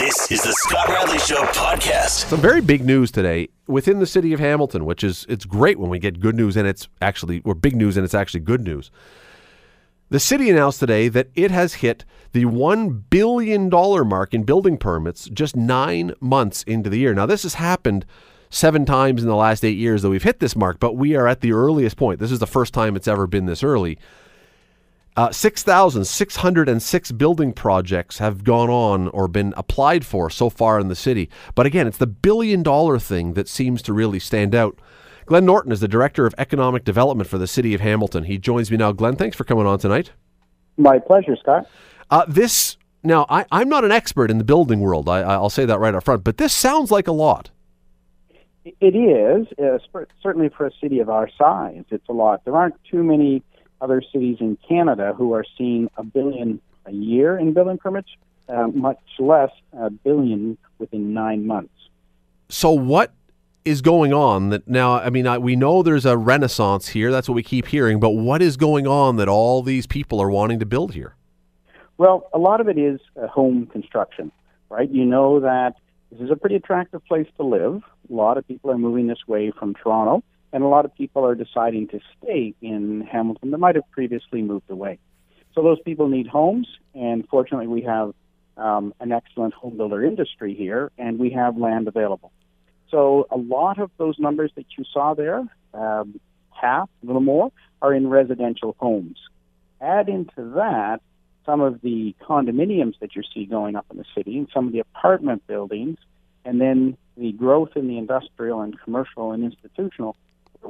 This is the Scott Radley Show podcast. Some very big news today within the city of Hamilton, which is it's great when we get good news and it's actually or big news and it's actually good news. The city announced today that it has hit the $1 billion mark in building permits just nine months into the year. Now, this has happened seven times in the last eight years that we've hit this mark, but we are at the earliest point. This is the first time it's ever been this early. Uh, 6,606 building projects have gone on or been applied for so far in the city. But again, it's the billion dollar thing that seems to really stand out. Glen Norton is the Director of Economic Development for the City of Hamilton. He joins me now. Glen, thanks for coming on tonight. My pleasure, Scott. Uh, this, now, I, am not an expert in the building world. I, I'll say that right up front, but this sounds like a lot. It is, uh, certainly for a city of our size, it's a lot. There aren't too many other cities in Canada who are seeing a billion a year in building permits, uh, much less a billion within nine months. So, what is going on that now? I mean, I, we know there's a renaissance here. That's what we keep hearing. But what is going on that all these people are wanting to build here? Well, a lot of it is uh, home construction, right? You know that this is a pretty attractive place to live. A lot of people are moving this way from Toronto and a lot of people are deciding to stay in Hamilton that might have previously moved away. So those people need homes, and fortunately, we have um, an excellent home builder industry here, and we have land available. So a lot of those numbers that you saw there, um, half, a little more, are in residential homes. Add into that some of the condominiums that you see going up in the city and some of the apartment buildings, and then the growth in the industrial and commercial and institutional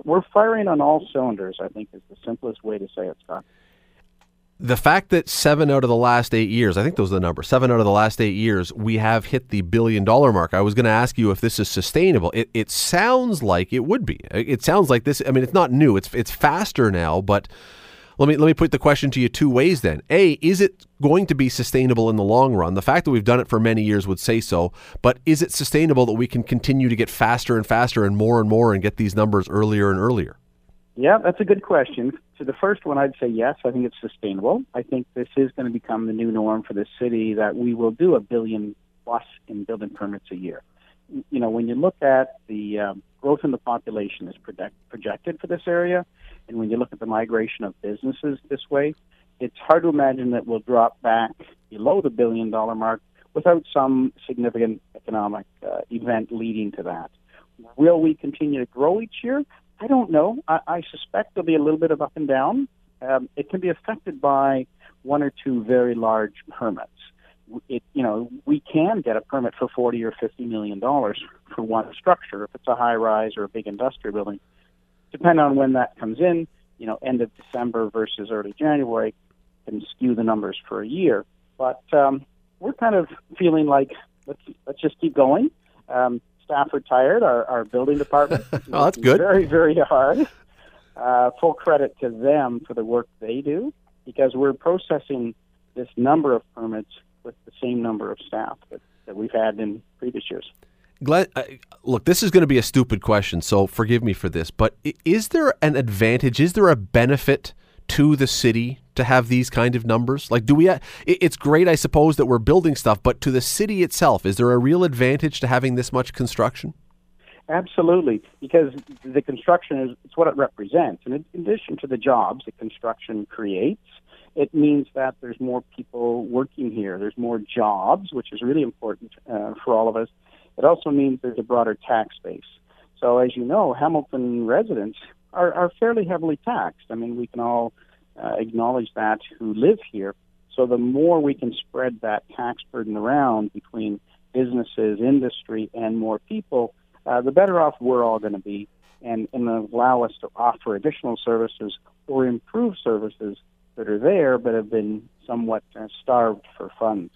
we're firing on all cylinders. I think is the simplest way to say it, Scott. The fact that seven out of the last eight years, I think those are the numbers, seven out of the last eight years, we have hit the billion dollar mark. I was going to ask you if this is sustainable. It, it sounds like it would be. It sounds like this. I mean, it's not new. It's it's faster now, but let me let me put the question to you two ways then. A, is it going to be sustainable in the long run? The fact that we've done it for many years would say so, but is it sustainable that we can continue to get faster and faster and more and more and get these numbers earlier and earlier? Yeah, that's a good question. To the first one, I'd say yes. I think it's sustainable. I think this is going to become the new norm for the city that we will do a billion plus in building permits a year. You know, when you look at the um, growth in the population is project, projected for this area, and when you look at the migration of businesses this way, it's hard to imagine that we'll drop back below the billion dollar mark without some significant economic uh, event leading to that. Will we continue to grow each year? I don't know. I, I suspect there'll be a little bit of up and down. Um, it can be affected by one or two very large permits. It, you know, we can get a permit for forty or fifty million dollars for one structure if it's a high rise or a big industrial building depending on when that comes in, you know, end of December versus early January can skew the numbers for a year. But um, we're kind of feeling like let's let's just keep going. Um, staff are tired. Our, our building department. oh, that's good. Very very hard. Uh, full credit to them for the work they do because we're processing this number of permits with the same number of staff that, that we've had in previous years. Glen, uh, look, this is going to be a stupid question, so forgive me for this. But is there an advantage? Is there a benefit to the city to have these kind of numbers? Like, do we? It's great, I suppose, that we're building stuff, but to the city itself, is there a real advantage to having this much construction? Absolutely, because the construction is it's what it represents, and in addition to the jobs that construction creates, it means that there's more people working here. There's more jobs, which is really important uh, for all of us it also means there's a broader tax base. So, as you know, Hamilton residents are, are fairly heavily taxed. I mean, we can all uh, acknowledge that who live here. So, the more we can spread that tax burden around between businesses, industry, and more people, uh, the better off we're all going to be and, and allow us to offer additional services or improve services that are there but have been somewhat uh, starved for funds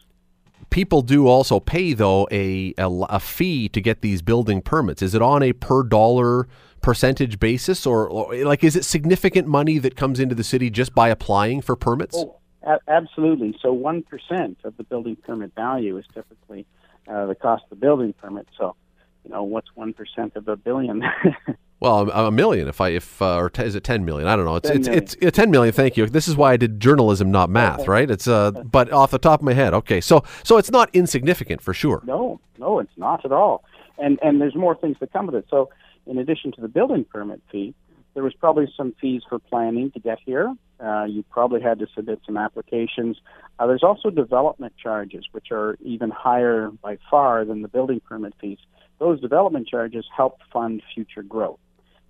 people do also pay though a, a, a fee to get these building permits. Is it on a per dollar percentage basis, or, or, like is it significant money that comes into the city just by applying for permits? Oh, a- absolutely. So one percent of the building permit value is typically uh, the cost of the building permit. So you know what's one percent of a billion? Well, a, a million. If I if uh, or t- is it ten million? I don't know. It's 10 it's it's ten million. Thank you. This is why I did journalism, not math, right? It's uh, but off the top of my head, okay. So so it's not insignificant for sure. No, no, it's not at all. And and there's more things that come with it. So, in addition to the building permit fee, there was probably some fees for planning to get here. Uh, you probably had to submit some applications. Uh, there's also development charges, which are even higher by far than the building permit fees. Those development charges help fund future growth.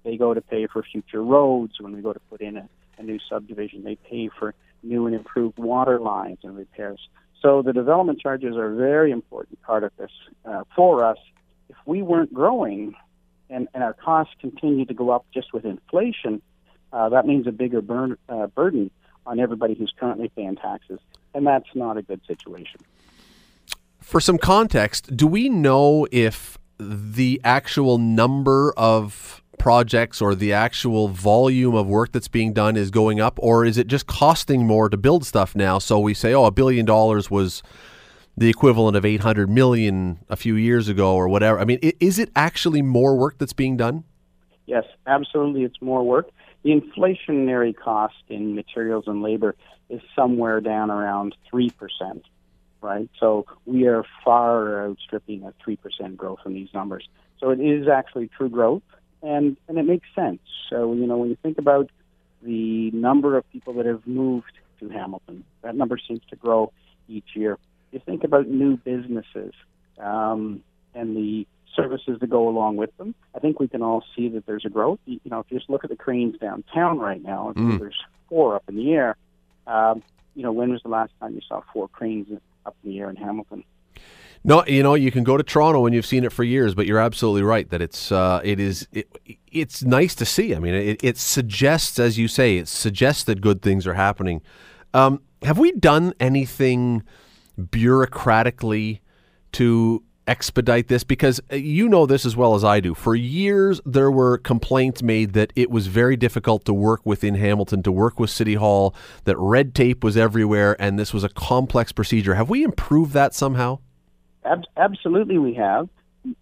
They go to pay for future roads when we go to put in a, a new subdivision. They pay for new and improved water lines and repairs. So the development charges are a very important part of this uh, for us. If we weren't growing and, and our costs continue to go up just with inflation, uh, that means a bigger burn, uh, burden on everybody who's currently paying taxes. And that's not a good situation. For some context, do we know if the actual number of projects or the actual volume of work that's being done is going up, or is it just costing more to build stuff now? So we say, oh, a billion dollars was the equivalent of 800 million a few years ago or whatever. I mean, is it actually more work that's being done? Yes, absolutely, it's more work. The inflationary cost in materials and labor is somewhere down around 3%, right? So we are far outstripping a 3% growth in these numbers. So it is actually true growth, and, and it makes sense. So, you know, when you think about the number of people that have moved to Hamilton, that number seems to grow each year. You think about new businesses um, and the services that go along with them. I think we can all see that there's a growth. You know, if you just look at the cranes downtown right now, Mm. there's four up in the air. Um, you know, when was the last time you saw four cranes up in the air in Hamilton? No, you know, you can go to Toronto and you've seen it for years, but you're absolutely right that it's uh, it is it, it's nice to see. I mean, it, it suggests, as you say, it suggests that good things are happening. Um, have we done anything bureaucratically to expedite this? Because uh, you know this as well as I do. For years, there were complaints made that it was very difficult to work within Hamilton, to work with City Hall, that red tape was everywhere, and this was a complex procedure. Have we improved that somehow? Ab- absolutely, we have,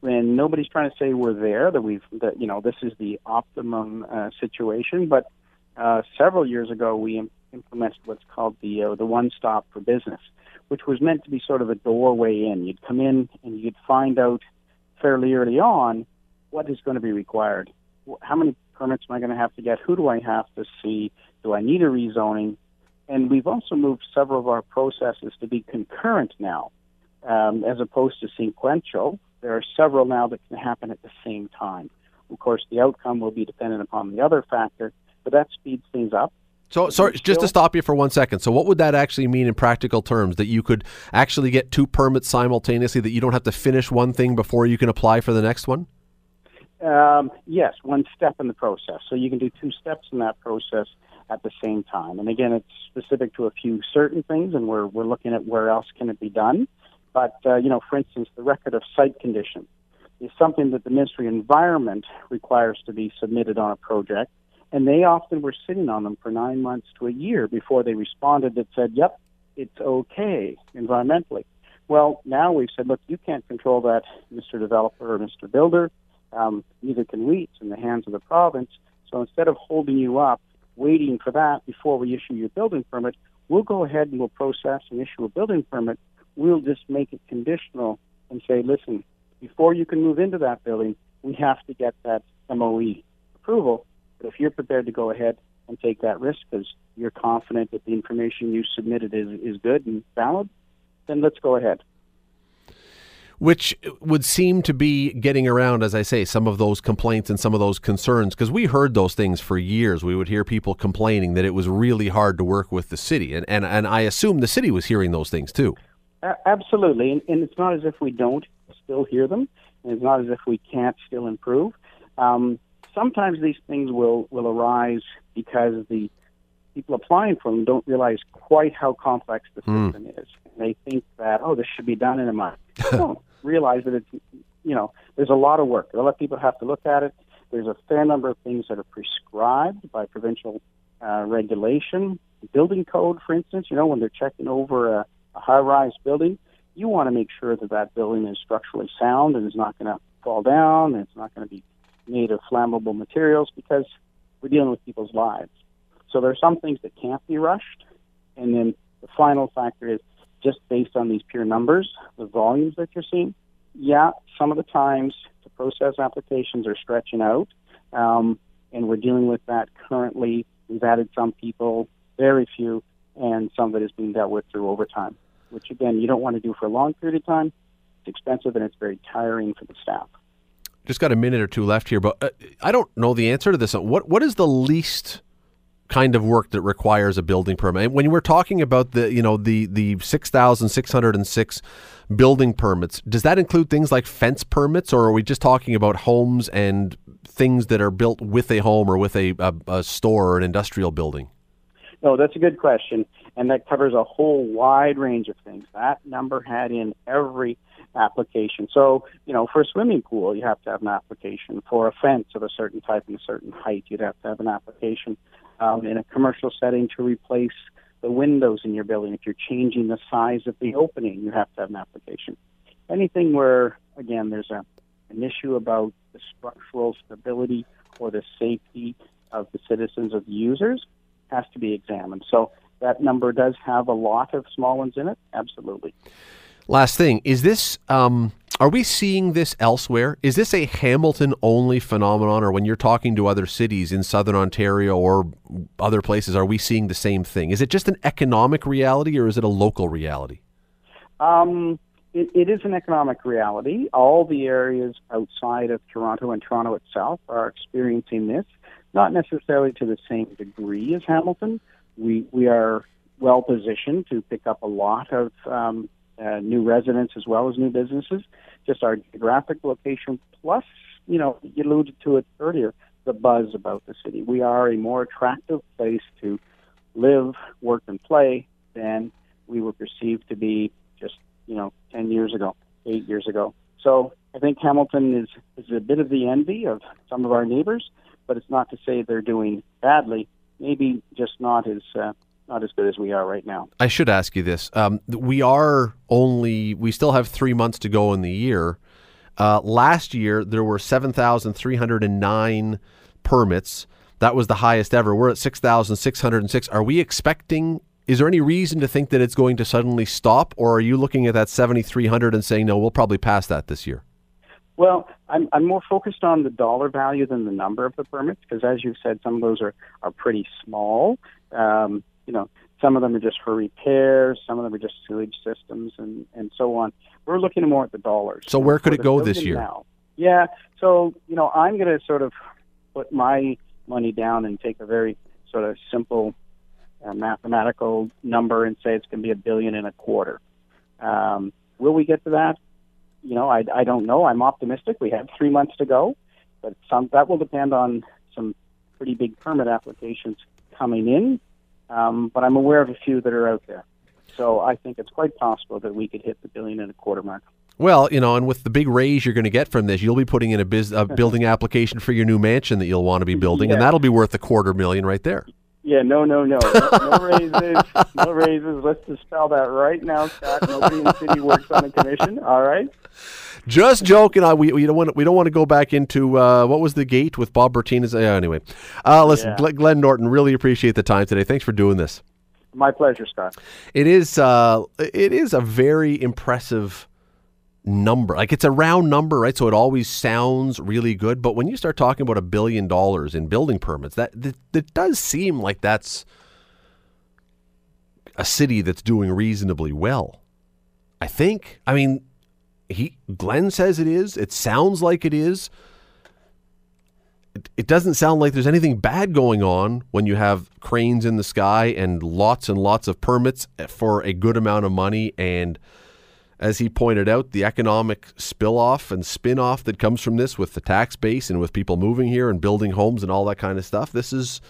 and nobody's trying to say we're there. That we've, that you know, this is the optimum uh, situation. But uh, several years ago, we im- implemented what's called the uh, the one stop for business, which was meant to be sort of a doorway in. You'd come in and you'd find out fairly early on what is going to be required. How many permits am I going to have to get? Who do I have to see? Do I need a rezoning? And we've also moved several of our processes to be concurrent now um, as opposed to sequential. There are several now that can happen at the same time. Of course, the outcome will be dependent upon the other factor, but that speeds things up. So, sorry, just to stop you for one second. So, what would that actually mean in practical terms? That you could actually get two permits simultaneously, that you don't have to finish one thing before you can apply for the next one? Um, yes, one step in the process. So you can do two steps in that process at the same time. And again, it's specific to a few certain things, and we're we're looking at where else can it be done. But uh, you know, for instance, the record of site condition is something that the Ministry of Environment requires to be submitted on a project, and they often were sitting on them for nine months to a year before they responded that said, "Yep, it's okay environmentally." Well, now we've said, look, you can't control that, Mr. Developer or Mr. Builder. Um, neither can we. It's in the hands of the province. So instead of holding you up, waiting for that before we issue your building permit, we'll go ahead and we'll process and issue a building permit. We'll just make it conditional and say, listen, before you can move into that building, we have to get that MOE approval. But if you're prepared to go ahead and take that risk because you're confident that the information you submitted is, is good and valid, then let's go ahead. Which would seem to be getting around, as I say, some of those complaints and some of those concerns, because we heard those things for years. We would hear people complaining that it was really hard to work with the city. And, and, and I assume the city was hearing those things too. Absolutely, and, and it's not as if we don't still hear them, and it's not as if we can't still improve. Um, sometimes these things will will arise because the people applying for them don't realize quite how complex the system is. They think that oh, this should be done in a month. They don't realize that it's you know there's a lot of work. A lot of people have to look at it. There's a fair number of things that are prescribed by provincial uh, regulation, building code, for instance. You know when they're checking over a, a high-rise building, you want to make sure that that building is structurally sound and is not going to fall down and it's not going to be made of flammable materials because we're dealing with people's lives. So there are some things that can't be rushed. And then the final factor is just based on these pure numbers, the volumes that you're seeing. Yeah, some of the times the process applications are stretching out, um, and we're dealing with that currently. We've added some people, very few, and some that is being dealt with through overtime, which again, you don't want to do for a long period of time. It's expensive and it's very tiring for the staff. Just got a minute or two left here, but uh, I don't know the answer to this. What what is the least kind of work that requires a building permit. When we're talking about the, you know, the the 6,606 building permits, does that include things like fence permits or are we just talking about homes and things that are built with a home or with a, a, a store or an industrial building? No, that's a good question, and that covers a whole wide range of things. That number had in every application. So, you know, for a swimming pool, you have to have an application. For a fence of a certain type and a certain height, you'd have to have an application um, in a commercial setting to replace the windows in your building. If you're changing the size of the opening, you have to have an application. Anything where, again, there's a, an issue about the structural stability or the safety of the citizens of the users has to be examined. So that number does have a lot of small ones in it, absolutely. Last thing is this: um, Are we seeing this elsewhere? Is this a Hamilton only phenomenon, or when you're talking to other cities in Southern Ontario or other places, are we seeing the same thing? Is it just an economic reality, or is it a local reality? Um, it, it is an economic reality. All the areas outside of Toronto and Toronto itself are experiencing this, not necessarily to the same degree as Hamilton. We we are well positioned to pick up a lot of um, uh, new residents as well as new businesses. Just our geographic location, plus, you know, you alluded to it earlier, the buzz about the city. We are a more attractive place to live, work, and play than we were perceived to be just, you know, 10 years ago, eight years ago. So I think Hamilton is, is a bit of the envy of some of our neighbors, but it's not to say they're doing badly, maybe just not as uh, not as good as we are right now. I should ask you this: um, we are only we still have three months to go in the year. Uh, last year there were seven thousand three hundred and nine permits. That was the highest ever. We're at six thousand six hundred and six. Are we expecting? Is there any reason to think that it's going to suddenly stop, or are you looking at that seventy three hundred and saying no, we'll probably pass that this year? Well, I'm, I'm more focused on the dollar value than the number of the permits because, as you said, some of those are, are pretty small. Um, you know, some of them are just for repairs, some of them are just sewage systems, and and so on. We're looking more at the dollars. So where could it go this year? Now. Yeah, so you know, I'm going to sort of put my money down and take a very sort of simple uh, mathematical number and say it's going to be a billion and a quarter. Um, will we get to that? You know, I, I don't know. I'm optimistic. We have three months to go, but some that will depend on some pretty big permit applications coming in um, but I'm aware of a few that are out there. So I think it's quite possible that we could hit the billion and a quarter mark. Well, you know, and with the big raise you're going to get from this, you'll be putting in a, biz- a building application for your new mansion that you'll want to be building, yeah. and that'll be worth a quarter million right there. Yeah, no, no, no, no, raises, no raises. Let's dispel that right now, Scott. Nobody in the city works on a commission. All right. Just joking. I, we, we don't want to, we don't want to go back into uh, what was the gate with Bob Bratina's. Uh, anyway, uh, listen, yeah. Glen Norton, really appreciate the time today. Thanks for doing this. My pleasure, Scott. It is uh, it is a very impressive number. Like it's a round number, right? So it always sounds really good. But when you start talking about a billion dollars in building permits, that, that that does seem like that's a city that's doing reasonably well. I think. I mean, he Glen says it is. It sounds like it is. It, it doesn't sound like there's anything bad going on when you have cranes in the sky and lots and lots of permits for a good amount of money and as he pointed out, the economic spill off and spin off that comes from this with the tax base and with people moving here and building homes and all that kind of stuff. This is,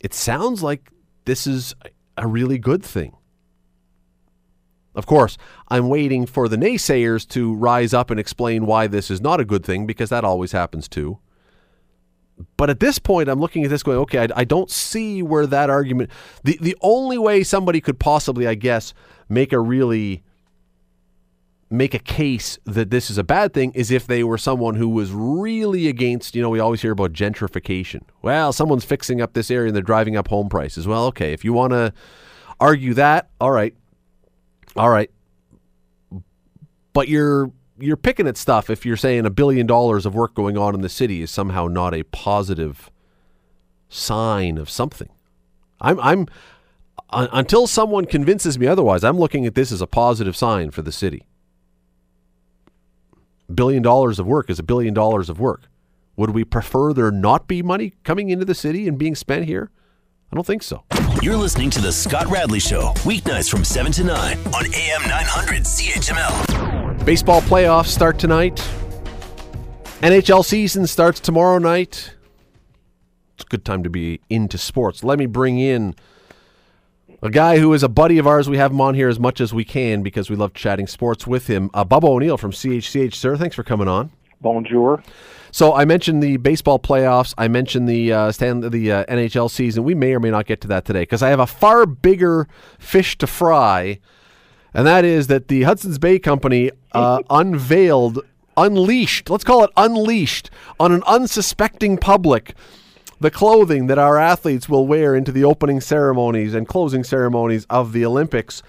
it sounds like this is a really good thing. Of course, I'm waiting for the naysayers to rise up and explain why this is not a good thing because that always happens too. But at this point, I'm looking at this going, okay, I, I, don't see where that argument. The the only way somebody could possibly, I guess, make a really make a case that this is a bad thing is if they were someone who was really against, you know, we always hear about gentrification. Well, someone's fixing up this area and they're driving up home prices. Well, okay, if you want to argue that, all right. All right. But you're you're picking at stuff if you're saying a billion dollars of work going on in the city is somehow not a positive sign of something. I'm I'm un- until someone convinces me otherwise, I'm looking at this as a positive sign for the city. Billion dollars of work is a billion dollars of work. Would we prefer there not be money coming into the city and being spent here? I don't think so. You're listening to The Scott Radley Show, weeknights from 7 to 9 on AM 900 CHML. Baseball playoffs start tonight. NHL season starts tomorrow night. It's a good time to be into sports. Let me bring in a guy who is a buddy of ours. We have him on here as much as we can because we love chatting sports with him. Uh, Bubba O'Neil from CHCH. Sir, thanks for coming on. Bonjour. So I mentioned the baseball playoffs. I mentioned the uh, stand the uh, NHL season. We may or may not get to that today because I have a far bigger fish to fry, and that is that the Hudson's Bay Company uh, unveiled, unleashed. Let's call it unleashed on an unsuspecting public. The clothing that our athletes will wear into the opening ceremonies and closing ceremonies of the Olympics.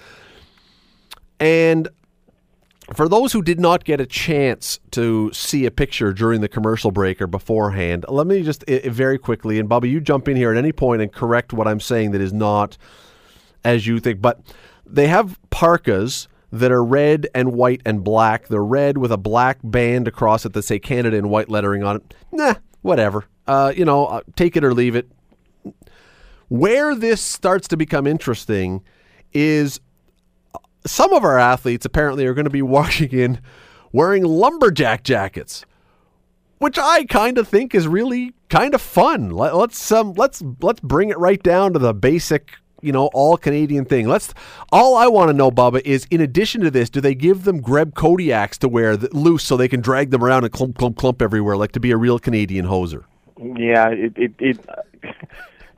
And for those who did not get a chance to see a picture during the commercial break or beforehand, let me just very quickly, and Bubba, you jump in here at any point and correct what I'm saying that is not as you think. But they have parkas that are red and white and black. They're red with a black band across it that say Canada in white lettering on it. Nah, whatever. Uh, you know, uh, take it or leave it. Where this starts to become interesting is some of our athletes apparently are going to be walking in wearing lumberjack jackets, which I kind of think is really kind of fun. Let, let's um, let's let's bring it right down to the basic, you know, all Canadian thing. Let's. All I want to know, Bubba, is in addition to this, do they give them Greb Kodiaks to wear loose so they can drag them around and clump clump clump everywhere, like to be a real Canadian hoser? Yeah, it it, it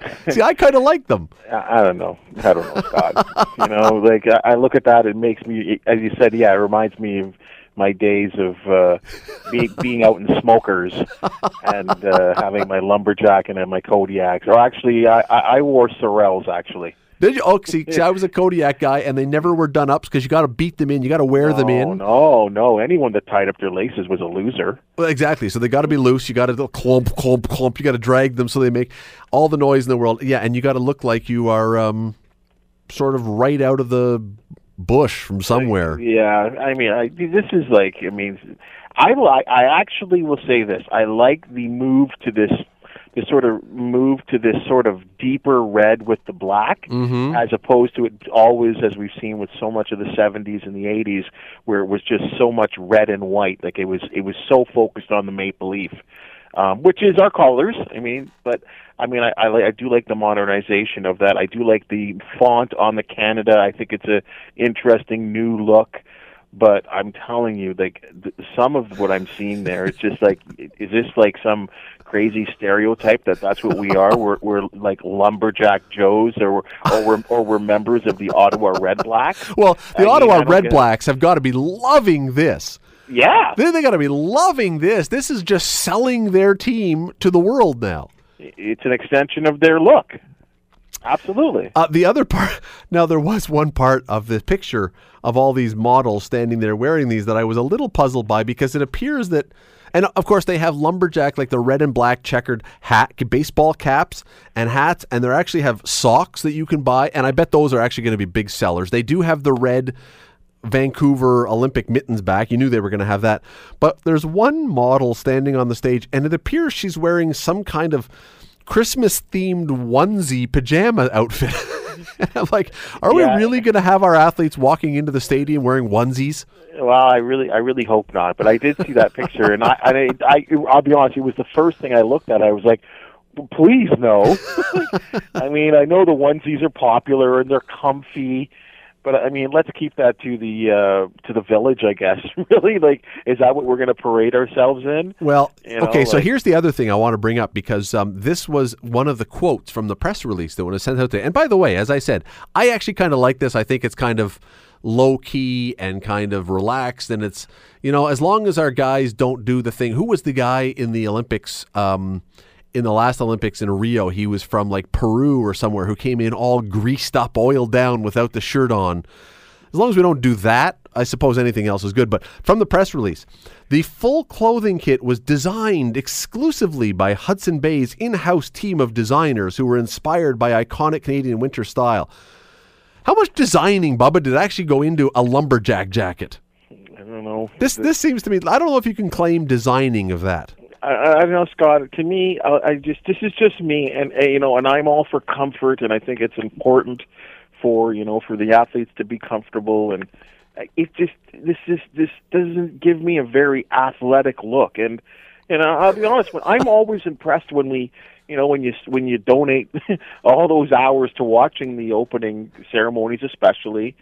See, I kind of like them. I I don't know. I don't know, Scott. you know, like I, I look at that, it makes me, as you said, yeah, it reminds me of my days of uh, being being out in smokers and uh, having my lumberjack and my Kodiaks. Or actually, I I I wore Sorels actually. Did you? Oh, see, see, I was a Kodiak guy, and they never were done ups because you got to beat them in, you got to wear them Oh in. no, no! Anyone that tied up their laces was a loser. Well, exactly. So they got to be loose. You got to clump, clump, clump. You got to drag them so they make all the noise in the world. Yeah, and you got to look like you are um, sort of right out of the bush from somewhere. Yeah, I mean, I, this is like, I mean, I like. I actually will say this. I like the move to this, this sort of move to this sort of deeper red with the black, Mm-hmm. as opposed to it always, as we've seen with so much of the '70s and the '80s, where it was just so much red and white. Like it was, it was so focused on the maple leaf. Um, which is our colors. I mean, but I mean, I, I, I do like the modernization of that. I do like the font on the Canada. I think it's a interesting new look. But I'm telling you, like th- some of what I'm seeing there, it's just like, is this like some crazy stereotype that that's what we are? We're we're like lumberjack Joes, or we're, or we're or we're members of the Ottawa Redblacks. Well, the I Ottawa don't Red. Blacks have got to be loving this. Yeah, They, they got to be loving this. This is just selling their team to the world now. it's an extension of their look. Absolutely. Uh, the other part, now there was one part of the picture of all these models standing there wearing these that I was a little puzzled by because it appears that, and of course they have lumberjack like the red and black checkered hat, baseball caps and hats, and they actually have socks that you can buy, and I bet those are actually going to be big sellers. They do have the red. Vancouver Olympic mittens back. You knew they were going to have that. But there's one model standing on the stage, and it appears she's wearing some kind of Christmas themed onesie pajama outfit. Like, are Yeah. we really going to have our athletes walking into the stadium wearing onesies? Well, I really, I really hope not. But I did see that picture, and I, I, I, I'll be honest, it was the first thing I looked at. I was like, please no. I mean, I know the onesies are popular and they're comfy, but I mean, let's keep that to the uh, to the village, I guess. really, like, is that what we're going to parade ourselves in? Well, You know, okay, so here's the other thing I want to bring up because um, this was one of the quotes from the press release that was sent out there. And by the way, as I said, I actually kind of like this. I think it's kind of low key and kind of relaxed. And it's, you know, as long as our guys don't do the thing. Who was the guy in the Olympics? Um, in the last Olympics in Rio, he was from like Peru or somewhere who came in all greased up, oiled down without the shirt on. As long as we don't do that, I suppose anything else is good. But from the press release, the full clothing kit was designed exclusively by Hudson Bay's in house team of designers who were inspired by iconic Canadian winter style. How much designing, Bubba, did actually go into a lumberjack jacket? I don't know. This this seems to me. I don't know if you can claim designing of that. I, I don't know, Scott. To me, I, I just this is just me, and you know, and I'm all for comfort, and I think it's important for you know for the athletes to be comfortable, and it just this is this doesn't give me a very athletic look, and you know, I'll be honest. When I'm always impressed when we you know when you when you donate all those hours to watching the opening ceremonies, especially.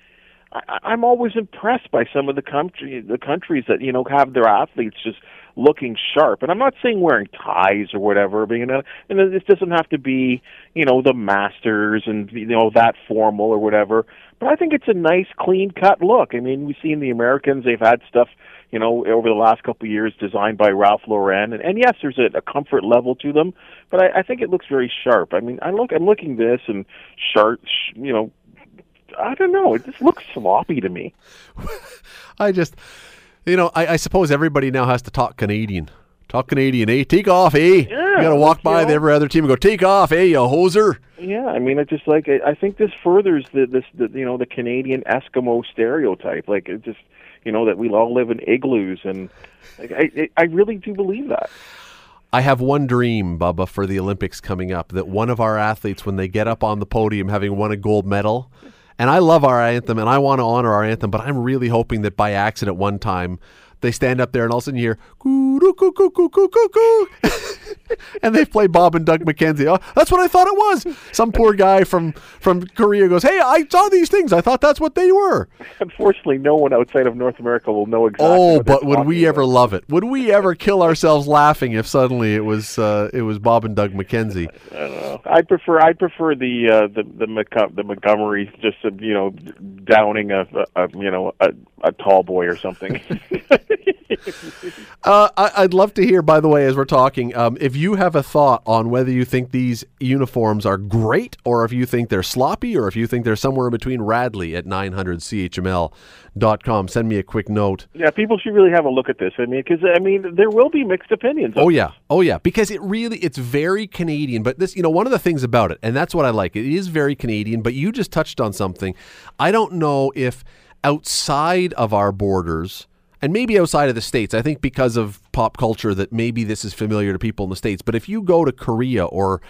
I, I'm always impressed by some of the country the countries that you know have their athletes just looking sharp. And I'm not saying wearing ties or whatever, but you know, and this doesn't have to be you know the Masters and you know that formal or whatever. But I think it's a nice, clean cut look. I mean, we've seen the Americans; they've had stuff you know, over the last couple of years, designed by Ralph Lauren, and, and yes, there's a, a comfort level to them, but I, I think it looks very sharp. I mean, I look, I'm looking this and sharp, you know, I don't know, it just looks sloppy to me. I just, you know, I, I suppose everybody now has to talk Canadian. Talk Canadian, eh? Take off, eh? Yeah, you got to walk by know. the every other team and go, take off, eh, you hoser. Yeah, I mean, it's just like I I think this furthers the this the, you know the Canadian Eskimo stereotype. Like it just you know that we all live in igloos, and like, I I really do believe that. I have one dream, Bubba, for the Olympics coming up that one of our athletes, when they get up on the podium having won a gold medal, and I love our anthem and I want to honor our anthem, but I'm really hoping that by accident one time they stand up there, and all of a sudden you hear and they play Bob and Doug McKenzie. Oh, that's what I thought it was. Some poor guy from from Korea goes, "Hey, I saw these things. I thought that's what they were." Unfortunately, no one outside of North America will know exactly. Oh, but would we ever love it? Would we ever kill ourselves laughing if suddenly it was uh, it was Bob and Doug McKenzie? I don't know. I prefer I prefer the uh, the the, the Montgomery just uh, you know downing a, a you know a, a tall boy or something. Uh, I, I'd love to hear, by the way, as we're talking, um, if you have a thought on whether you think these uniforms are great or if you think they're sloppy or if you think they're somewhere in between, Radley at 900CHML.com. Send me a quick note. yeah, people should really have a look at this. I mean, because I mean, there will be mixed opinions. Oh yeah, oh yeah, because it really it's very Canadian. But this, you know, one of the things about it, and that's what I like. It is very Canadian. But you just touched on something. I don't know if outside of our borders. And maybe outside of the states, I think because of pop culture that maybe this is familiar to people in the states. But if you go to Korea or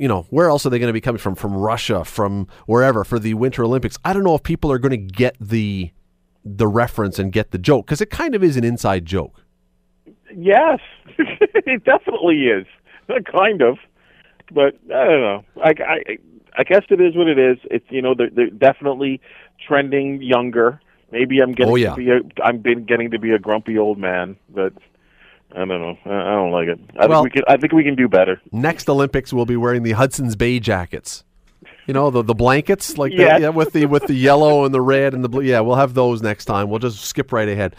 you know, where else are they going to be coming from? From Russia, from wherever for the Winter Olympics? I don't know if people are going to get the the reference and get the joke because it kind of is an inside joke. Yes, it definitely is. Kind of, but I don't know. I, I, I guess it is what it is. It's you know they're, they're definitely trending younger. Maybe I'm getting Oh, yeah. to be a, I'm been getting to be a grumpy old man, but I don't know. I, don't like it. I Well- think we can. I think we can do better. next Olympics we'll be wearing the Hudson's Bay jackets. You know the the blankets like Yeah. that, yeah, with the with the yellow and the red and the blue. Yeah, we'll have those next time. We'll just skip right ahead.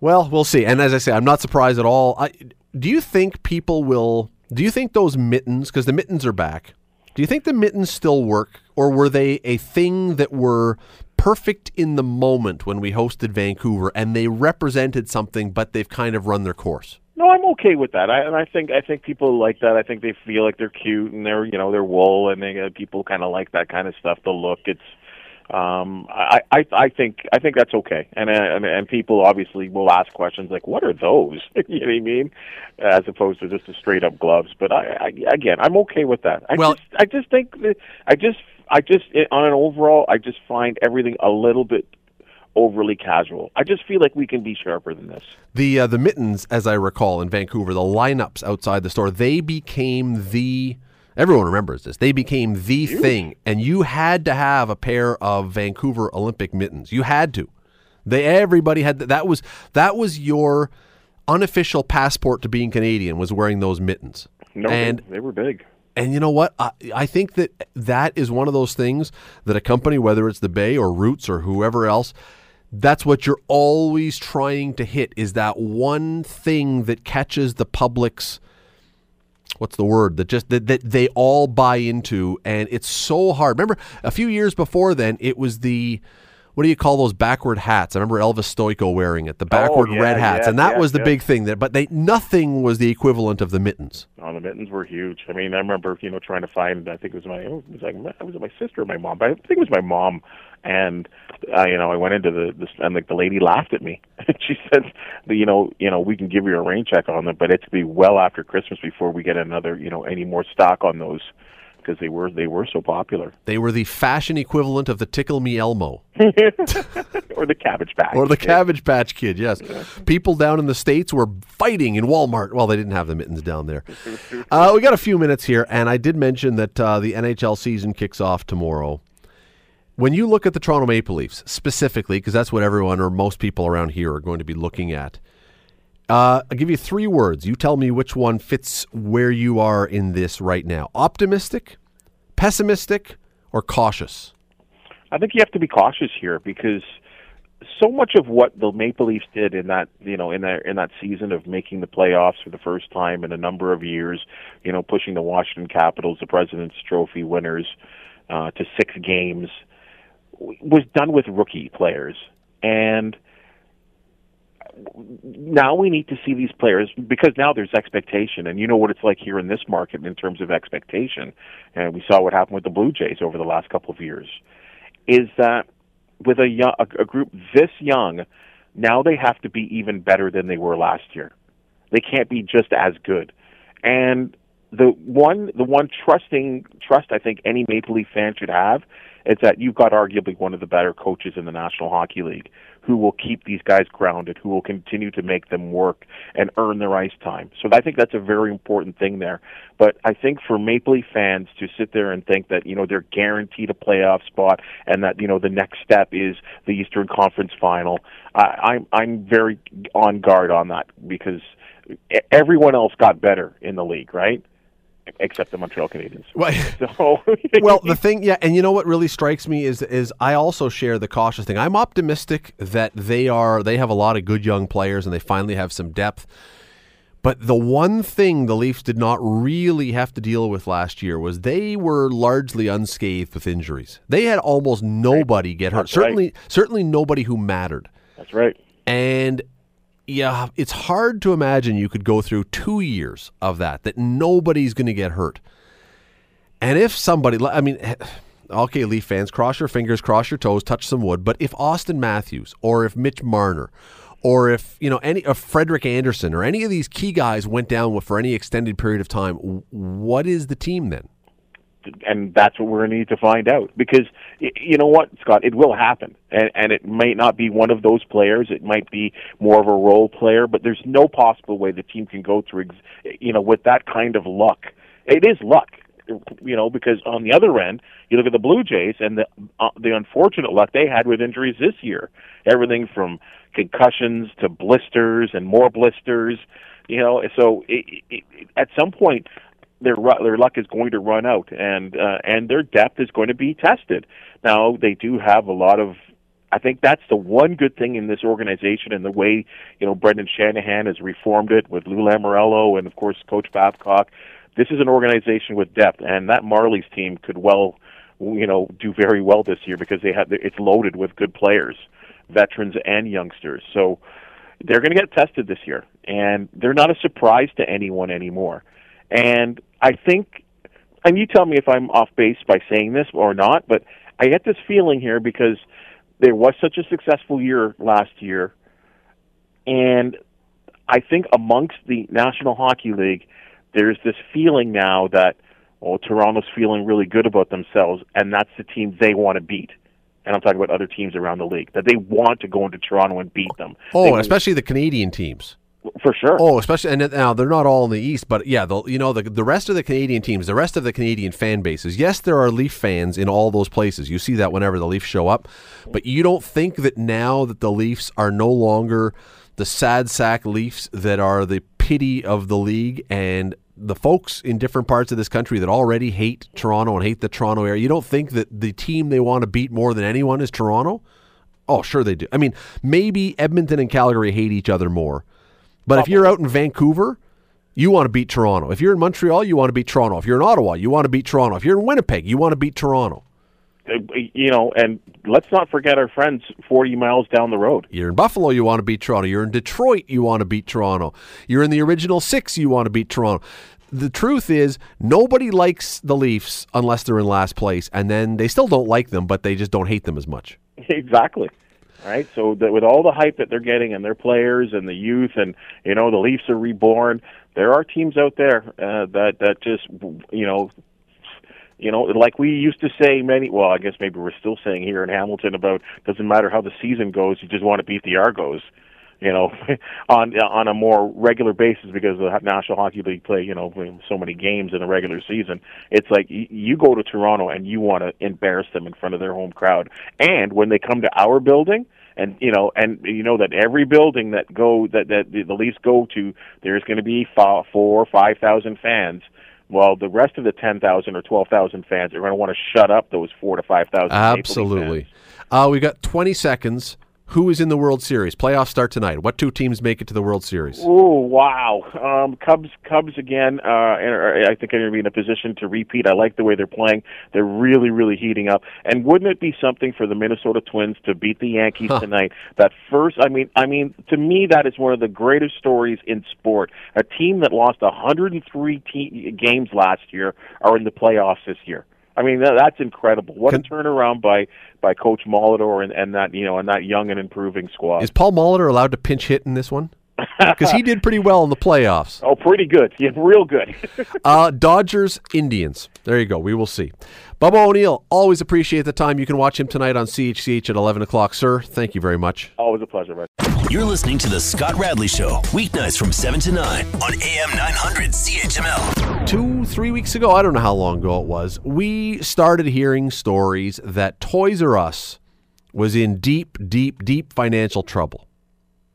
Well, we'll see. And as I say, I'm not surprised at all. I, do you think people will? Do you think those mittens, because the mittens are back? Do you think the mittens still work, or were they a thing that were perfect in the moment when we hosted Vancouver, and they represented something, but they've kind of run their course? No, I'm okay with that. I, and I think I think people like that. I think they feel like they're cute and they're you know they're wool and they uh, people kind of like that kind of stuff. The look, it's um I, I I think I think that's okay. And uh, and and people obviously will ask questions like, "What are those?" you know what I mean, as opposed to just the straight up gloves. But I, I again, I'm okay with that. I Well- just I just think that I just I just on an overall I just find everything a little bit overly casual. I just feel like we can be sharper than this. The uh, the mittens, as I recall in Vancouver, the lineups outside the store, they became the everyone remembers this. They became the thing, and you had to have a pair of Vancouver Olympic mittens. You had to. They everybody had that was that was your unofficial passport to being Canadian was wearing those mittens. No, and they, they were big. And you know what? I, I think that that is one of those things that a company, whether it's the Bay or Roots or whoever else, that's what you're always trying to hit is that one thing that catches the public's what's the word? That just that, that they all buy into. And it's so hard. Remember a few years before then it was the what do you call those backward hats? I remember Elvis Stojko wearing it, the backward Oh, yeah, red hats, yeah, and that yeah, was the big thing. That, but they nothing was the equivalent of the mittens. Oh, the mittens were huge. I mean, I remember you know trying to find. I think it was my. oh, It was like my- was my sister or my mom? But I think it was my mom. And uh, you know, I went into the, the and like the lady laughed at me. she said, "You know, you know, we can give you a rain check on them, but it's be well after Christmas before we get another, you know, any more stock on those." Because they were they were so popular, They were the fashion equivalent of the Tickle Me Elmo or the cabbage patch, or the Cabbage Patch Kid. Yes, people down in the states were fighting in Walmart. Well, they didn't have the mittens down there. Uh, we got a few minutes here, and I did mention that uh, the NHL season kicks off tomorrow. When you look at the Toronto Maple Leafs specifically, because that's what everyone or most people around here are going to be looking at, uh, I'll give you three words. You tell me which one fits where you are in this right now optimistic, pessimistic, or cautious. I think you have to be cautious here because so much of what the Maple Leafs did in that you know in that in that season of making the playoffs for the first time in a number of years, you know, pushing the Washington Capitals, the President's Trophy winners, uh, to six games, was done with rookie players, and now we need to see these players because now there's expectation, and you know what it's like here in this market in terms of expectation, and we saw what happened with the Blue Jays over the last couple of years is that with a, young, a, group this young, now they have to be even better than they were last year. They can't be just as good. And the one the one trusting trust I think any Maple Leaf fan should have is that you've got arguably one of the better coaches in the National Hockey League who will keep these guys grounded, who will continue to make them work and earn their ice time. So I think that's a very important thing there. But I think for Maple Leaf fans to sit there and think that, you know, they're guaranteed a playoff spot and that, you know, the next step is the Eastern Conference final, I, I'm I'm very on guard on that because everyone else got better in the league, right? Except the Montreal Canadiens. Well, So well, the thing, yeah, and you know what really strikes me is is I also share the cautious thing. I'm optimistic that they are they have a lot of good young players and they finally have some depth. But the one thing the Leafs did not really have to deal with last year was they were largely unscathed with injuries. They had almost nobody get hurt. That's right. certainly, certainly nobody who mattered. That's right. And yeah, it's hard to imagine you could go through two years of that, that nobody's going to get hurt. And if somebody, I mean, eh, okay, Leaf fans, cross your fingers, cross your toes, touch some wood. But if Auston Matthews or if Mitch Marner or if, you know, any, if Frederik Andersen or any of these key guys went down for any extended period of time, what is the team then? And that's what we're going to need to find out. Because you know what Scott it will happen and and it might not be one of those players. It might be more of a role player but there's no possible way the team can go through you know with that kind of luck. It is luck you know because on the other end you look at the Blue Jays and the uh, the unfortunate luck they had with injuries this year. Everything from concussions to blisters and more blisters you know so it, it, at some point their their luck is going to run out, and uh, and their depth is going to be tested. Now they do have a lot of. I think that's the one good thing in this organization, and the way you know Brendan Shanahan has reformed it with Lou Lamoriello and of course Coach Babcock. This is an organization with depth, and that Marley's team could well, you know, do very well this year because they have it's loaded with good players, veterans and youngsters. So they're going to get tested this year, and they're not a surprise to anyone anymore. And I think, and you tell me if I'm off base by saying this or not, but I get this feeling here because there was such a successful year last year, and I think amongst the National Hockey League, there's this feeling now that, well, Toronto's feeling really good about themselves, and that's the team they want to beat. And I'm talking about other teams around the league that they want to go into Toronto and beat them. Oh, They- especially the Canadian teams. For sure. Oh, especially and now they're not all in the East, but yeah, the you know the the rest of the Canadian teams, the rest of the Canadian fan bases. Yes, there are Leaf fans in all those places. You see that whenever the Leafs show up, but you don't think that now that the Leafs are no longer the sad sack Leafs that are the pity of the league and the folks in different parts of this country that already hate Toronto and hate the Toronto area, you don't think that the team they want to beat more than anyone is Toronto? Oh, sure they do. I mean, maybe Edmonton and Calgary hate each other more. But if you're out in Vancouver, you want to beat Toronto. If you're in Montreal, you want to beat Toronto. If you're in Ottawa, you want to beat Toronto. If you're in Winnipeg, you want to beat Toronto. Uh, You know, and let's not forget our friends 40 miles down the road. You're in Buffalo, you want to beat Toronto. You're in Detroit, you want to beat Toronto. You're in the original six, you want to beat Toronto. The truth is, nobody likes the Leafs unless they're in last place, and then they still don't like them, but they just don't hate them as much. Exactly. Right. So that with all the hype that they're getting and their players and the youth and you know the Leafs are reborn, there are teams out there uh, that that just you know you know like we used to say many well I guess maybe we're still saying here in Hamilton about doesn't matter how the season goes you just want to beat the Argos you know, on on a more regular basis because the National Hockey League play, you know, so many games in a regular season. It's like you go to Toronto and you want to embarrass them in front of their home crowd. And when they come to our building, and you know, and you know that every building that go that that the Leafs go to, there's going to be four or five thousand fans. Well, the rest of the ten thousand or twelve thousand fans are going to want to shut up those four to five thousand. Absolutely. Uh, we've got 20 seconds. Who is in the World Series? Playoffs start tonight. What two teams make it to the World Series? Oh wow, um, Cubs! Cubs again. Uh, are, I think they're going to be in a position to repeat. I like the way they're playing. They're really, really heating up. And wouldn't it be something for the Minnesota Twins to beat the Yankees Huh. tonight? That first, I mean, I mean, to me, that is one of the greatest stories in sport. A team that lost 103 te- games last year are in the playoffs this year. I mean, that's incredible. What a turnaround by by Coach Molitor and, and that you know and that young and improving squad. Is Paul Molitor allowed to pinch hit in this one? Because he did pretty well in the playoffs. Oh, pretty good. Yeah, real good. Uh, Dodgers, Indians. There you go. We will see. Bubba O'Neil, always appreciate the time. You can watch him tonight on CHCH at 11 o'clock. Sir, thank you very much. Always a pleasure, man. You're listening to The Scott Radley Show, weeknights from 7 to 9 on AM 900 CHML. Two, three weeks ago, I don't know how long ago it was, we started hearing stories that Toys R Us was in deep, deep, deep financial trouble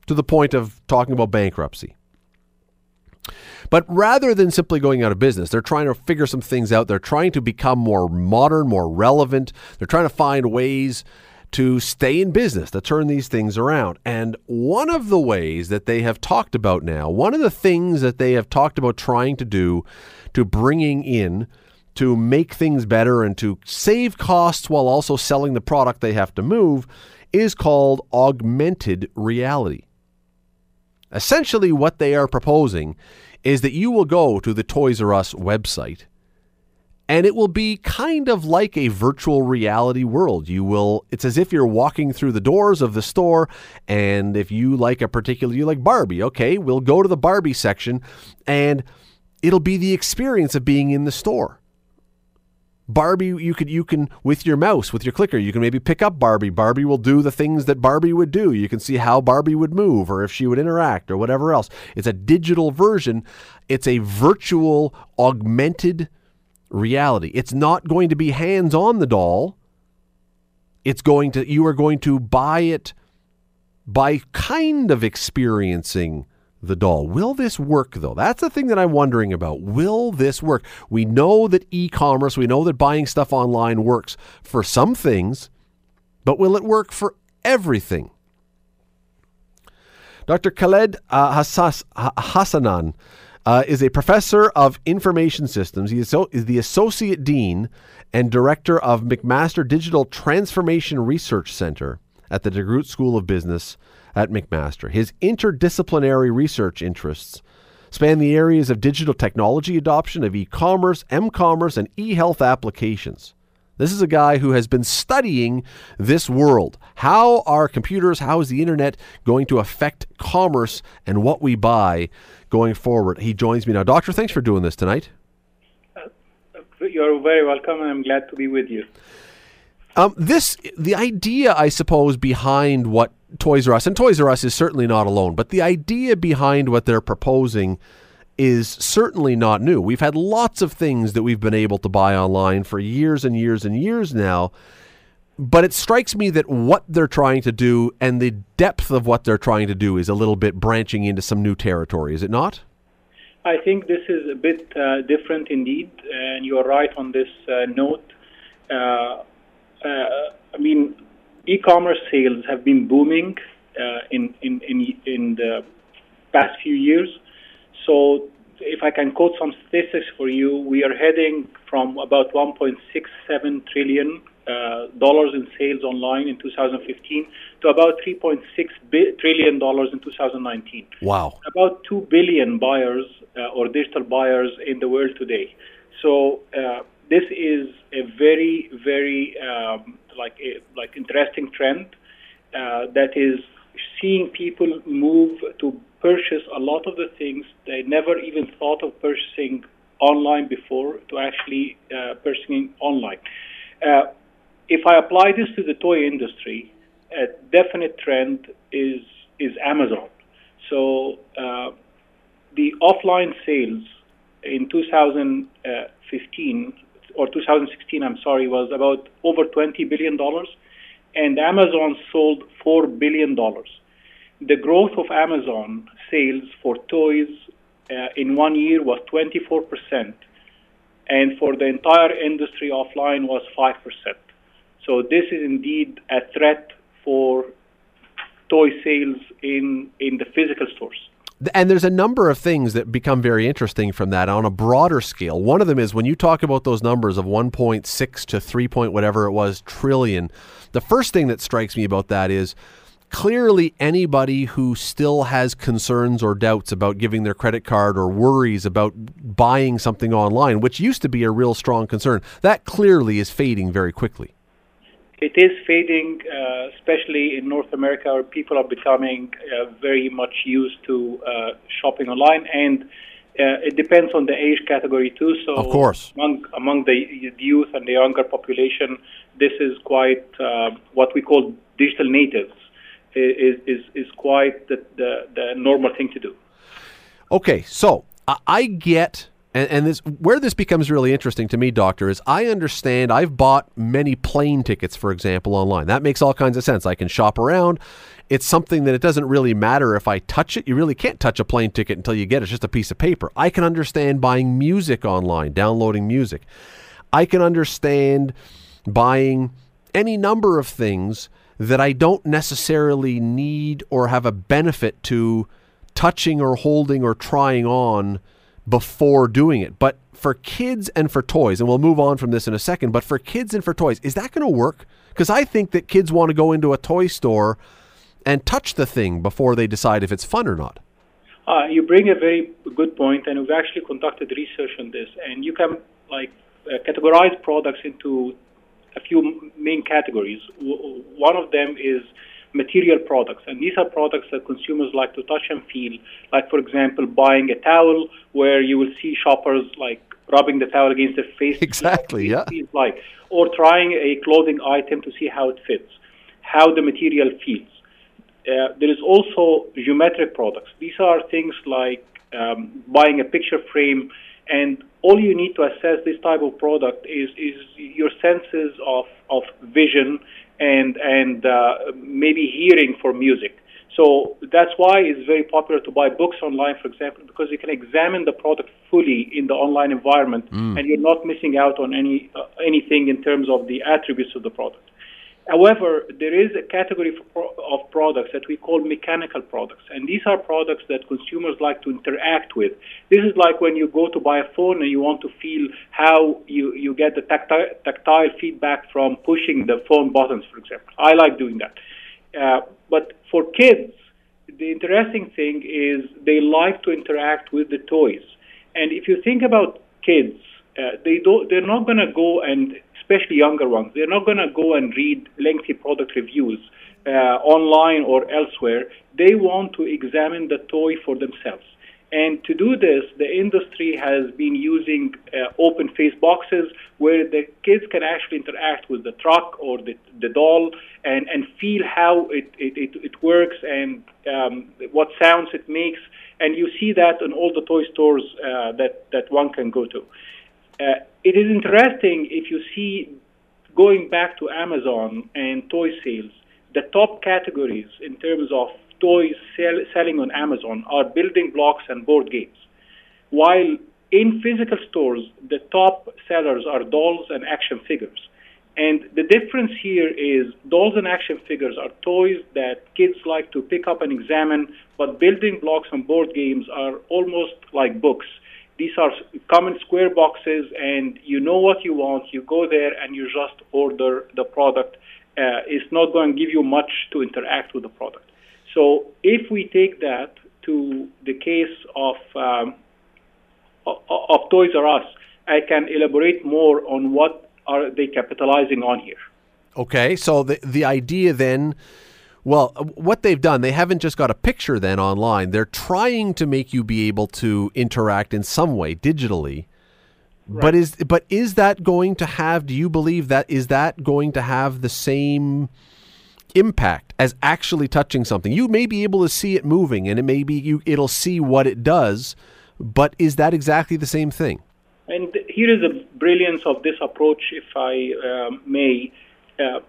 to the point of talking about bankruptcy. But rather than simply going out of business, they're trying to figure some things out. They're trying to become more modern, more relevant. They're trying to find ways to stay in business, to turn these things around. And one of the ways that they have talked about now, one of the things that they have talked about trying to do to bringing in to make things better and to save costs while also selling the product they have to move is called augmented reality. Essentially, what they are proposing is that you will go to the Toys R Us website and it will be kind of like a virtual reality world. You will it's as if you're walking through the doors of the store and if you like a particular you like Barbie, okay, we'll go to the Barbie section and it'll be the experience of being in the store. Barbie, you could you can with your mouse, with your clicker, you can maybe pick up Barbie. Barbie will do the things that Barbie would do. You can see how Barbie would move or if she would interact or whatever else. It's a digital version. It's a virtual augmented reality. It's not going to be hands on the doll. It's going to you are going to buy it by kind of experiencing the doll. Will this work though? That's the thing that I'm wondering about. Will this work? We know that e-commerce, we know that buying stuff online works for some things, but will it work for everything? Dr. Khaled uh, Hassanein uh, is a professor of information systems. He is, so, is the associate dean and director of McMaster Digital Transformation Research Center at the DeGroote School of Business at McMaster. His interdisciplinary research interests span the areas of digital technology adoption, of e commerce, m commerce, and e health applications. This is a guy who has been studying this world. How are computers, how is the internet going to affect commerce and what we buy going forward? He joins me now. Doctor, thanks for doing this tonight. You're very welcome, and I'm glad to be with you. Um, this the idea, I suppose, behind what Toys R Us and Toys R Us is certainly not alone, but the idea behind what they're proposing is certainly not new. We've had lots of things that we've been able to buy online for years and years and years now. But it strikes me that what they're trying to do and the depth of what they're trying to do is a little bit branching into some new territory, is it not? I think this is a bit uh, different indeed, and you are right on this uh, note. Uh, uh I mean, e-commerce sales have been booming uh, in, in, in, in the past few years. So, if I can quote some statistics for you, we are heading from about 1.67 trillion uh, dollars in sales online in 2015 to about 3.6 bi- trillion dollars in 2019. Wow! About two billion buyers uh, or digital buyers in the world today. So uh, this is a very, very um, like a, like interesting trend uh, that is seeing people move to purchase a lot of the things they never even thought of purchasing online before to actually uh, purchasing online. Uh, if I apply this to the toy industry, a definite trend is is Amazon. So uh, the offline sales in 2015 or 2016, I'm sorry, was about over 20 billion dollars, and Amazon sold four billion dollars. The growth of Amazon sales for toys uh, in one year was 24 percent, and for the entire industry offline was five percent. So this is indeed a threat for toy sales in in the physical stores. And there's a number of things that become very interesting from that on a broader scale. One of them is when you talk about those numbers of 1.6 to 3 point whatever it was trillion. The first thing that strikes me about that is clearly anybody who still has concerns or doubts about giving their credit card or worries about buying something online, which used to be a real strong concern, that clearly is fading very quickly it is fading, uh, especially in North America, where people are becoming uh, very much used to uh, shopping online, and uh, it depends on the age category too. So, of course, among among the youth and the younger population, this is quite uh, what we call digital natives. Is is is quite the, the the normal thing to do. Okay, so I get and, and this where this becomes really interesting to me, Doctor, is I understand I've bought many plane tickets, for example, online. That makes all kinds of sense. I can shop around. It's something that it doesn't really matter if I touch it. You really can't touch a plane ticket until you get it. It's just a piece of paper. I can understand buying music online, downloading music. I can understand buying any number of things that I don't necessarily need or have a benefit to touching or holding or trying on before doing it. But for kids and for toys, and we'll move on from this in a second, but for kids and for toys, is that going to work? Because I think that kids want to go into a toy store and touch the thing before they decide if it's fun or not. Uh, you bring a very good point, and we've actually conducted research on this. And you can like uh, categorize products into a few main categories. W- one of them is material products. And these are products that consumers like to touch and feel. Like, for example, buying a towel where you will see shoppers like rubbing the towel against their face. Exactly, yeah. Feels like, or trying a clothing item to see how it fits, how the material feels. Uh, there is also geometric products. These are things like um, buying a picture frame, and all you need to assess this type of product is is your senses of of vision and and uh, maybe hearing for music. So that's why it's very popular to buy books online, for example, because you can examine the product fully in the online environment, mm. and you're not missing out on any uh, anything in terms of the attributes of the product. However, there is a category of products that we call mechanical products, and these are products that consumers like to interact with. This is like when you go to buy a phone and you want to feel how you, you get the tactile, tactile feedback from pushing the phone buttons, for example. I like doing that. Uh, but for kids, the interesting thing is they like to interact with the toys. And if you think about kids, uh, they don't, they're not going to go and especially younger ones, they're not going to go and read lengthy product reviews uh, online or elsewhere. They want to examine the toy for themselves. And to do this, the industry has been using uh, open face boxes where the kids can actually interact with the truck or the, the doll and, and feel how it, it, it, works and um, what sounds it makes. And you see that in all the toy stores uh, that, that one can go to. Uh, it is interesting if you see going back to Amazon and toy sales, the top categories in terms of toys sell, selling on Amazon are building blocks and board games. while in physical stores, the top sellers are dolls and action figures. And the difference here is dolls and action figures are toys that kids like to pick up and examine, but building blocks and board games are almost like books. These are common square boxes, and you know what you want. You go there and you just order the product. Uh, it's not going to give you much to interact with the product. So if we take that to the case of um, of Toys R Us, I can elaborate more on what are they capitalizing on here. Okay, so the the idea then, well, what they've done, they haven't just got a picture then online. They're trying to make you be able to interact in some way digitally. Right. But is but is that going to have? Do you believe that is that going to have the same impact as actually touching something? You may be able to see it moving, and it may be you. It'll see what it does, but is that exactly the same thing? And here is the brilliance of this approach, if I uh, may. Uh,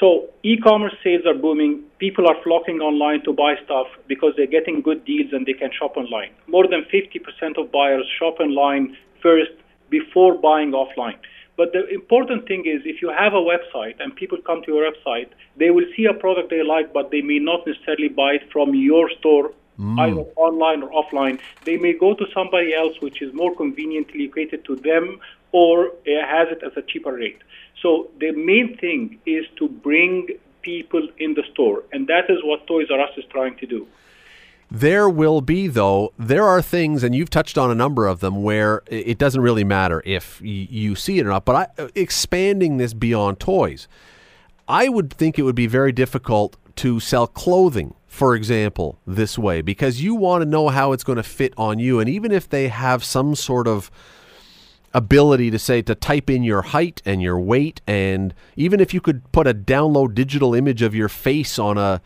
so e-commerce sales are booming. People are flocking online to buy stuff because they're getting good deals and they can shop online. More than 50% of buyers shop online first before buying offline. But the important thing is if you have a website and people come to your website, they will see a product they like, but they may not necessarily buy it from your store mm. either online or offline. They may go to somebody else which is more conveniently located to them or has it as a cheaper rate. So the main thing is to bring people in the store, and that is what Toys R Us is trying to do. There will be, though, there are things, and you've touched on a number of them, where it doesn't really matter if you see it or not. But I, expanding this beyond toys, I would think it would be very difficult to sell clothing for example, this way because you want to know how it's going to fit on you. And even if they have some sort of ability to say to type in your height and your weight, and even if you could put a download digital image of your face on a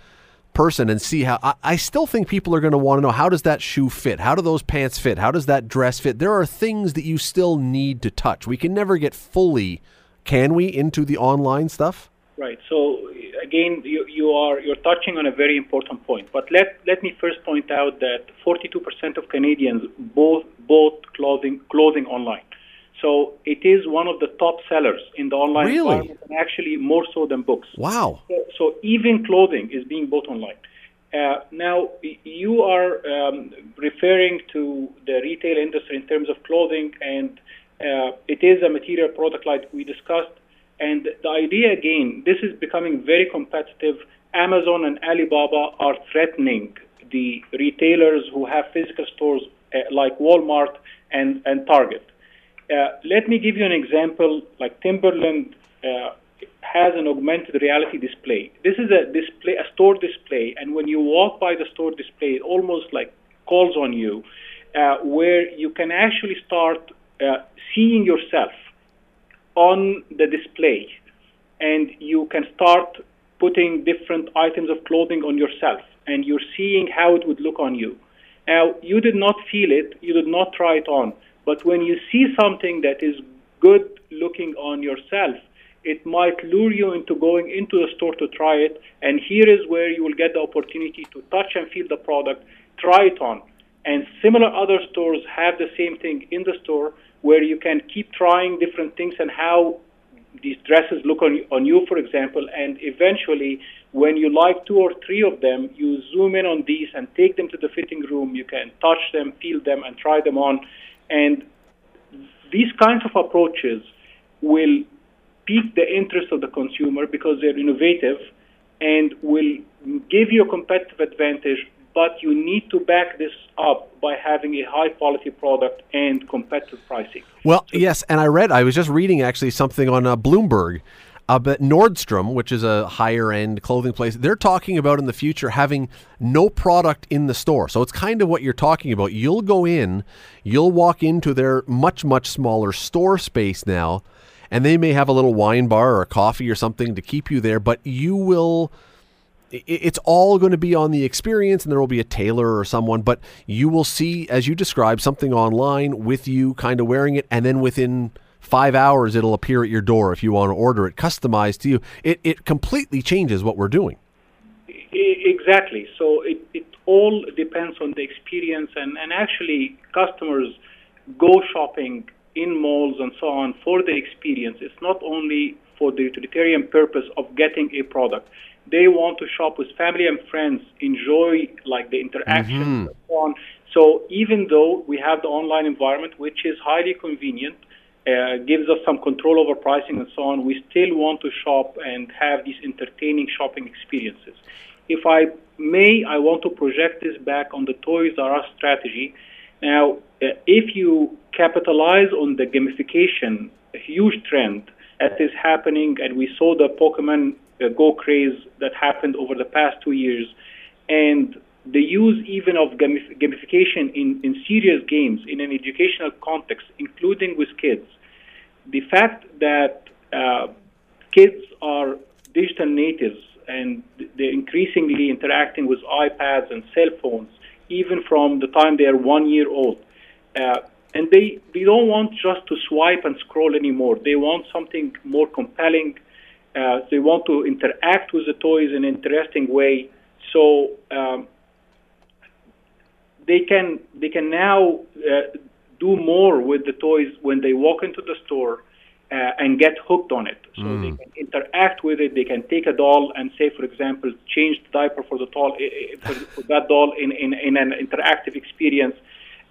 person and see how I, I still think people are going to want to know how does that shoe fit? How do those pants fit? How does that dress fit? There are things that you still need to touch. We can never get fully, can we, into the online stuff? Right. So again, you, you are you're touching on a very important point. But let let me first point out that 42% of Canadians both bought clothing clothing online. So it is one of the top sellers in the online really? environment, and actually more so than books. Wow! So, so even clothing is being bought online. Uh, now you are um, referring to the retail industry in terms of clothing, and uh, it is a material product like we discussed. And the idea again, this is becoming very competitive. Amazon and Alibaba are threatening the retailers who have physical stores uh, like Walmart and, and Target. Uh, let me give you an example. Like Timberland uh, has an augmented reality display. This is a display, a store display, and when you walk by the store display, it almost like calls on you, uh, where you can actually start uh, seeing yourself on the display and you can start putting different items of clothing on yourself and you're seeing how it would look on you. Now, you did not feel it, you did not try it on, but when you see something that is good looking on yourself, it might lure you into going into the store to try it. And here is where you will get the opportunity to touch and feel the product, try it on. And similar other stores have the same thing in the store where you can keep trying different things and how these dresses look on, on you, for example, and eventually, when you like two or three of them, you zoom in on these and take them to the fitting room. You can touch them, feel them, and try them on. And these kinds of approaches will pique the interest of the consumer because they're innovative and will give you a competitive advantage but you need to back this up by having a high quality product and competitive pricing. Well, yes, and I read, I was just reading actually something on uh, Bloomberg. Uh, but Nordstrom, which is a higher end clothing place, they're talking about in the future having no product in the store. So it's kind of what you're talking about. You'll go in, you'll walk into their much, much smaller store space now, and they may have a little wine bar or a coffee or something to keep you there, but you will it's all going to be on the experience and there will be a tailor or someone but you will see as you describe, something online with you kind of wearing it and then within five hours it'll appear at your door if you want to order it customized to you it, it completely changes what we're doing Exactly. So it, it all depends on the experience, and, and actually, customers go shopping in malls and so on for the experience. It's not only for the utilitarian purpose of getting a product. They want to shop with family and friends, enjoy like the interaction Mm-hmm. and so on. So even though we have the online environment, which is highly convenient, uh, gives us some control over pricing and so on, we still want to shop and have these entertaining shopping experiences. If I may, I want to project this back on the Toys R Us strategy. Now, uh, if you capitalize on the gamification, a huge trend that is happening, and we saw the Pokemon uh, Go craze that happened over the past two years, and the use even of gamification in, in serious games in an educational context, including with kids. The fact that uh, kids are digital natives and they're increasingly interacting with iPads and cell phones, even from the time they are one year old. Uh, and they, they don't want just to swipe and scroll anymore. They want something more compelling. Uh, they want to interact with the toys in an interesting way. So um, they can they can now uh, do more with the toys when they walk into the store uh, and get hooked on it. So they can interact with it. They can take a doll and say, for example, change the diaper for the doll eh, eh, for, for that doll in, in, in an interactive experience.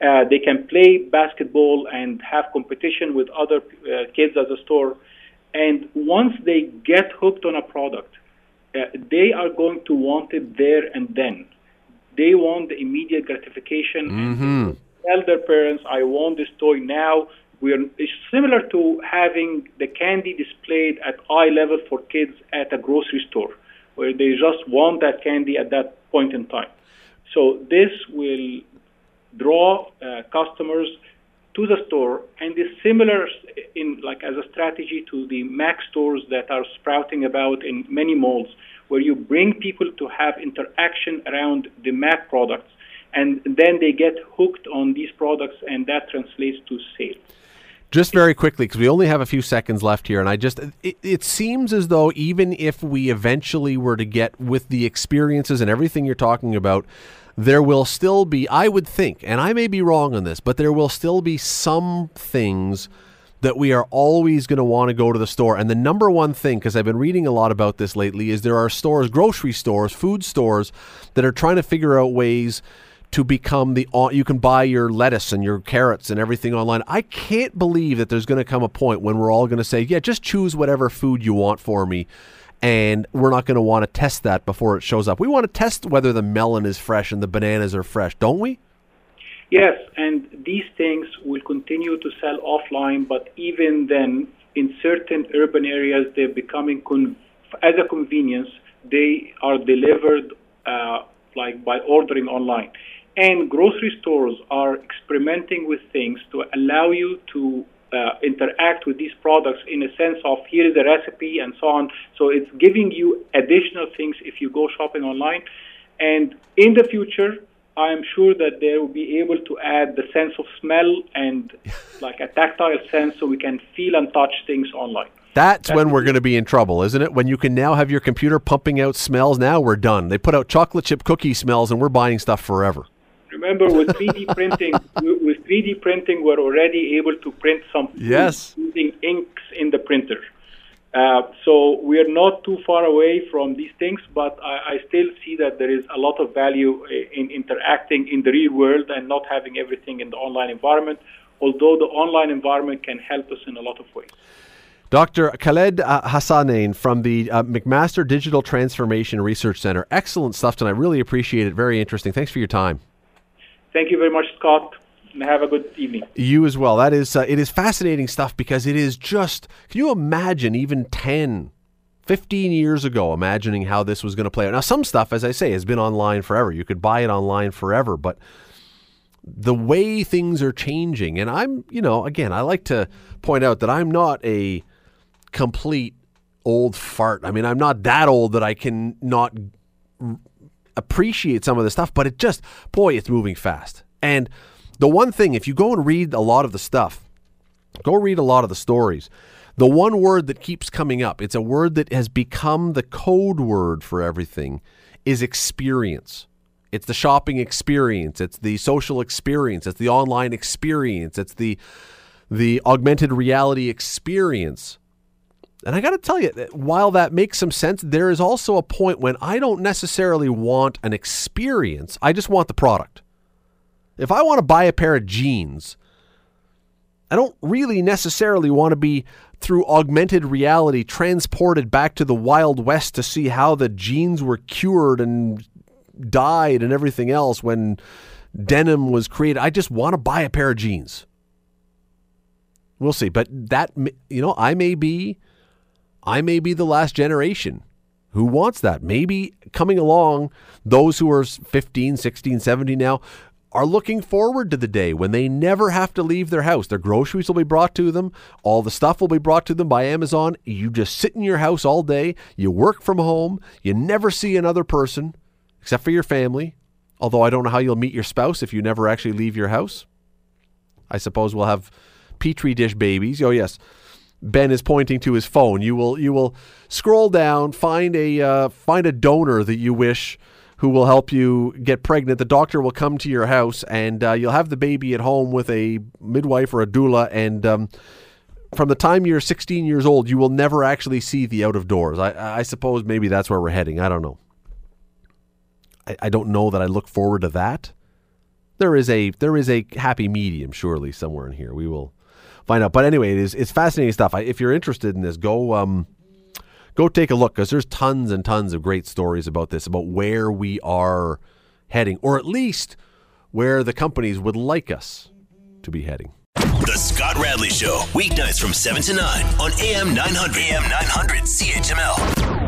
Uh, they can play basketball and have competition with other uh, kids at the store. And once they get hooked on a product, uh, they are going to want it there and then. They want the immediate gratification and tell their parents, "I want this toy now." We are it's similar to having the candy displayed at eye level for kids at a grocery store, where they just want that candy at that point in time. So this will draw uh, customers to the store and is similar in like as a strategy to the Mac stores that are sprouting about in many malls where you bring people to have interaction around the Mac products and then they get hooked on these products and that translates to sales. Just very quickly, because we only have a few seconds left here, and I just, it, it seems as though even if we eventually were to get with the experiences and everything you're talking about, there will still be, I would think, and I may be wrong on this, but there will still be some things that we are always going to want to go to the store. And the number one thing, because I've been reading a lot about this lately, is there are stores, grocery stores, food stores, that are trying to figure out ways to become the you can buy your lettuce and your carrots and everything online. I can't believe that there's going to come a point when we're all going to say, "Yeah, just choose whatever food you want for me." And we're not going to want to test that before it shows up. We want to test whether the melon is fresh and the bananas are fresh, don't we? Yes, and these things will continue to sell offline, but even then, in certain urban areas, they're becoming con- as a convenience. They are delivered uh, like by ordering online, and grocery stores are experimenting with things to allow you to uh, interact with these products in a sense of here is a recipe and so on. So it's giving you additional things if you go shopping online, and in the future I am sure that they will be able to add the sense of smell and like a tactile sense so we can feel and touch things online. That's when we're going to be in trouble, isn't it? When you can now have your computer pumping out smells, now we're done. They put out chocolate chip cookie smells and we're buying stuff forever. Remember, with 3D printing, with 3D printing, we're already able to print some Yes. using inks in the printer. Uh, so we are not too far away from these things, but I, I still see that there is a lot of value in interacting in the real world and not having everything in the online environment. Although the online environment can help us in a lot of ways. Dr. Khaled uh, Hassanein from the uh, McMaster Digital Transformation Research Center. Excellent stuff tonight. Really appreciate it. Very interesting. Thanks for your time. Thank you very much, Scott, and have a good evening. You as well. That is uh, it is fascinating stuff because it is just can you imagine even 10 15 years ago imagining how this was going to play out. Now some stuff as I say has been online forever. You could buy it online forever, but the way things are changing and I'm, you know, again, I like to point out that I'm not a complete old fart. I mean, I'm not that old that I can not appreciate some of the stuff, but it just, boy, it's moving fast. And the one thing, if you go and read a lot of the stuff, go read a lot of the stories. The one word that keeps coming up, it's a word that has become the code word for everything, is experience. It's the shopping experience, it's the social experience, it's the online experience, it's the the augmented reality experience. And I got to tell you, while that makes some sense, there is also a point when I don't necessarily want an experience. I just want the product. If I want to buy a pair of jeans, I don't really necessarily want to be through augmented reality transported back to the Wild West to see how the jeans were cured and dyed and everything else when denim was created. I just want to buy a pair of jeans. We'll see, but that you know, I may be I may be the last generation who wants that. Maybe coming along those who are 15, 16, 17 now are looking forward to the day when they never have to leave their house. Their groceries will be brought to them, all the stuff will be brought to them by Amazon. You just sit in your house all day, you work from home, you never see another person except for your family. Although I don't know how you'll meet your spouse if you never actually leave your house. I suppose we'll have petri dish babies. Oh yes. Ben is pointing to his phone. You will you will scroll down, find a uh, find a donor that you wish who will help you get pregnant. The doctor will come to your house, and uh, you'll have the baby at home with a midwife or a doula. And um, from the time you're 16 years old, you will never actually see the out of doors. I, I suppose maybe that's where we're heading. I don't know. I, I don't know that I look forward to that. There is a there is a happy medium, surely somewhere in here. We will find out. But anyway, it is it's fascinating stuff. I, if you're interested in this, go um, go take a look because there's tons and tons of great stories about this, about where we are heading, or at least where the companies would like us to be heading. The Scott Radley Show, weeknights from 7 to 9 on AM 900. AM 900 CHML.